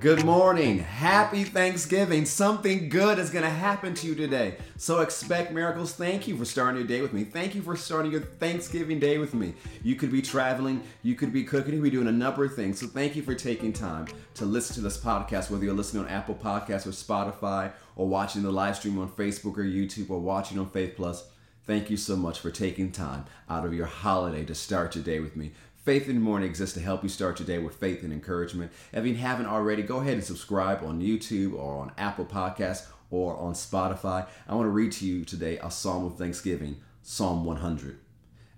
Good morning. Happy Thanksgiving. Something good is going to happen to you today. So expect miracles. Thank you for starting your day with me. Thank you for starting your Thanksgiving day with me. You could be traveling, you could be cooking, you could be doing a number of things. So thank you for taking time to listen to this podcast, whether you're listening on Apple Podcasts or Spotify or watching the live stream on Facebook or YouTube or watching on Faith Plus. Thank you so much for taking time out of your holiday to start your day with me. Faith in the Morning exists to help you start your day with faith and encouragement. If you haven't already, go ahead and subscribe on YouTube or on Apple Podcasts or on Spotify. I want to read to you today a psalm of thanksgiving, Psalm 100.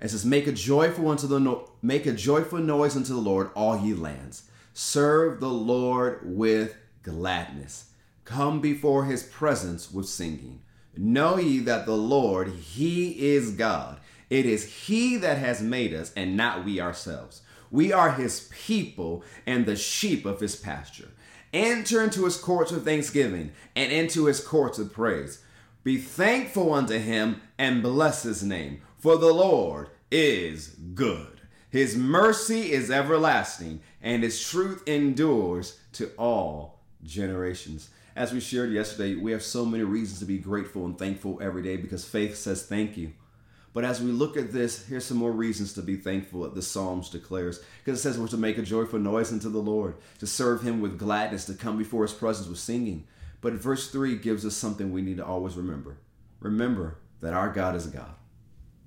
It says, "Make a joyful unto the no- make a joyful noise unto the Lord, all ye lands. Serve the Lord with gladness. Come before His presence with singing. Know ye that the Lord He is God." It is He that has made us and not we ourselves. We are His people and the sheep of His pasture. Enter into His courts with thanksgiving and into His courts with praise. Be thankful unto Him and bless His name, for the Lord is good. His mercy is everlasting, and His truth endures to all generations. As we shared yesterday, we have so many reasons to be grateful and thankful every day because faith says thank you. But as we look at this, here's some more reasons to be thankful that the Psalms declares. Because it says we're to make a joyful noise unto the Lord, to serve him with gladness, to come before his presence with singing. But verse 3 gives us something we need to always remember. Remember that our God is God.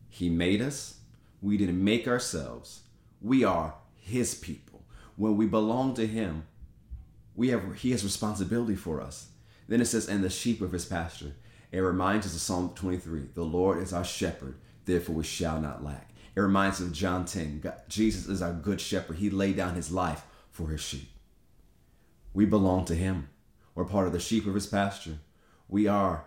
He made us. We didn't make ourselves. We are his people. When we belong to him, we have he has responsibility for us. Then it says, and the sheep of his pasture. It reminds us of Psalm 23. The Lord is our shepherd therefore we shall not lack. It reminds us of John 10. God, Jesus is our good shepherd. He laid down his life for his sheep. We belong to him. We're part of the sheep of his pasture. We are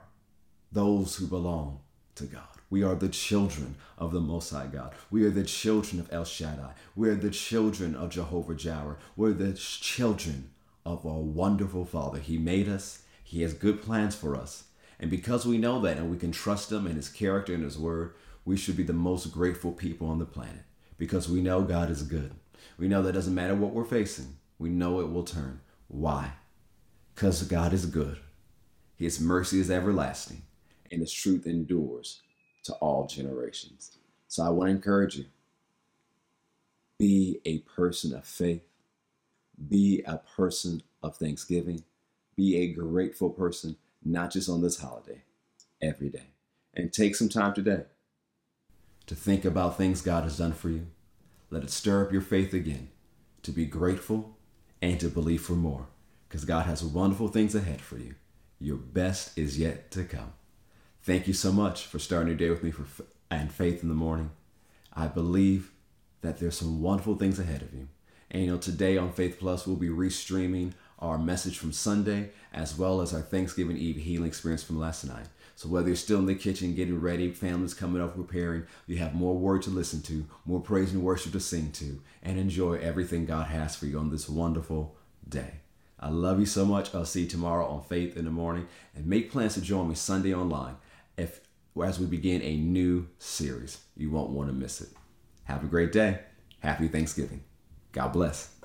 those who belong to God. We are the children of the Most High God. We are the children of El Shaddai. We are the children of Jehovah Jireh. We're the children of our wonderful Father. He made us. He has good plans for us. And because we know that and we can trust Him and His character and His word, we should be the most grateful people on the planet because we know God is good. We know that doesn't matter what we're facing, we know it will turn. Why? Because God is good. His mercy is everlasting, and His truth endures to all generations. So I want to encourage you be a person of faith, be a person of thanksgiving, be a grateful person, not just on this holiday, every day. And take some time today to think about things God has done for you. Let it stir up your faith again, to be grateful and to believe for more, because God has wonderful things ahead for you. Your best is yet to come. Thank you so much for starting your day with me for and faith in the morning. I believe that there's some wonderful things ahead of you. And you know, today on Faith Plus, we'll be restreaming our message from Sunday as well as our Thanksgiving Eve healing experience from last night. So whether you're still in the kitchen getting ready, families coming up preparing, you have more word to listen to, more praise and worship to sing to, and enjoy everything God has for you on this wonderful day. I love you so much. I'll see you tomorrow on Faith in the Morning and make plans to join me Sunday online if as we begin a new series. You won't want to miss it. Have a great day. Happy Thanksgiving. God bless.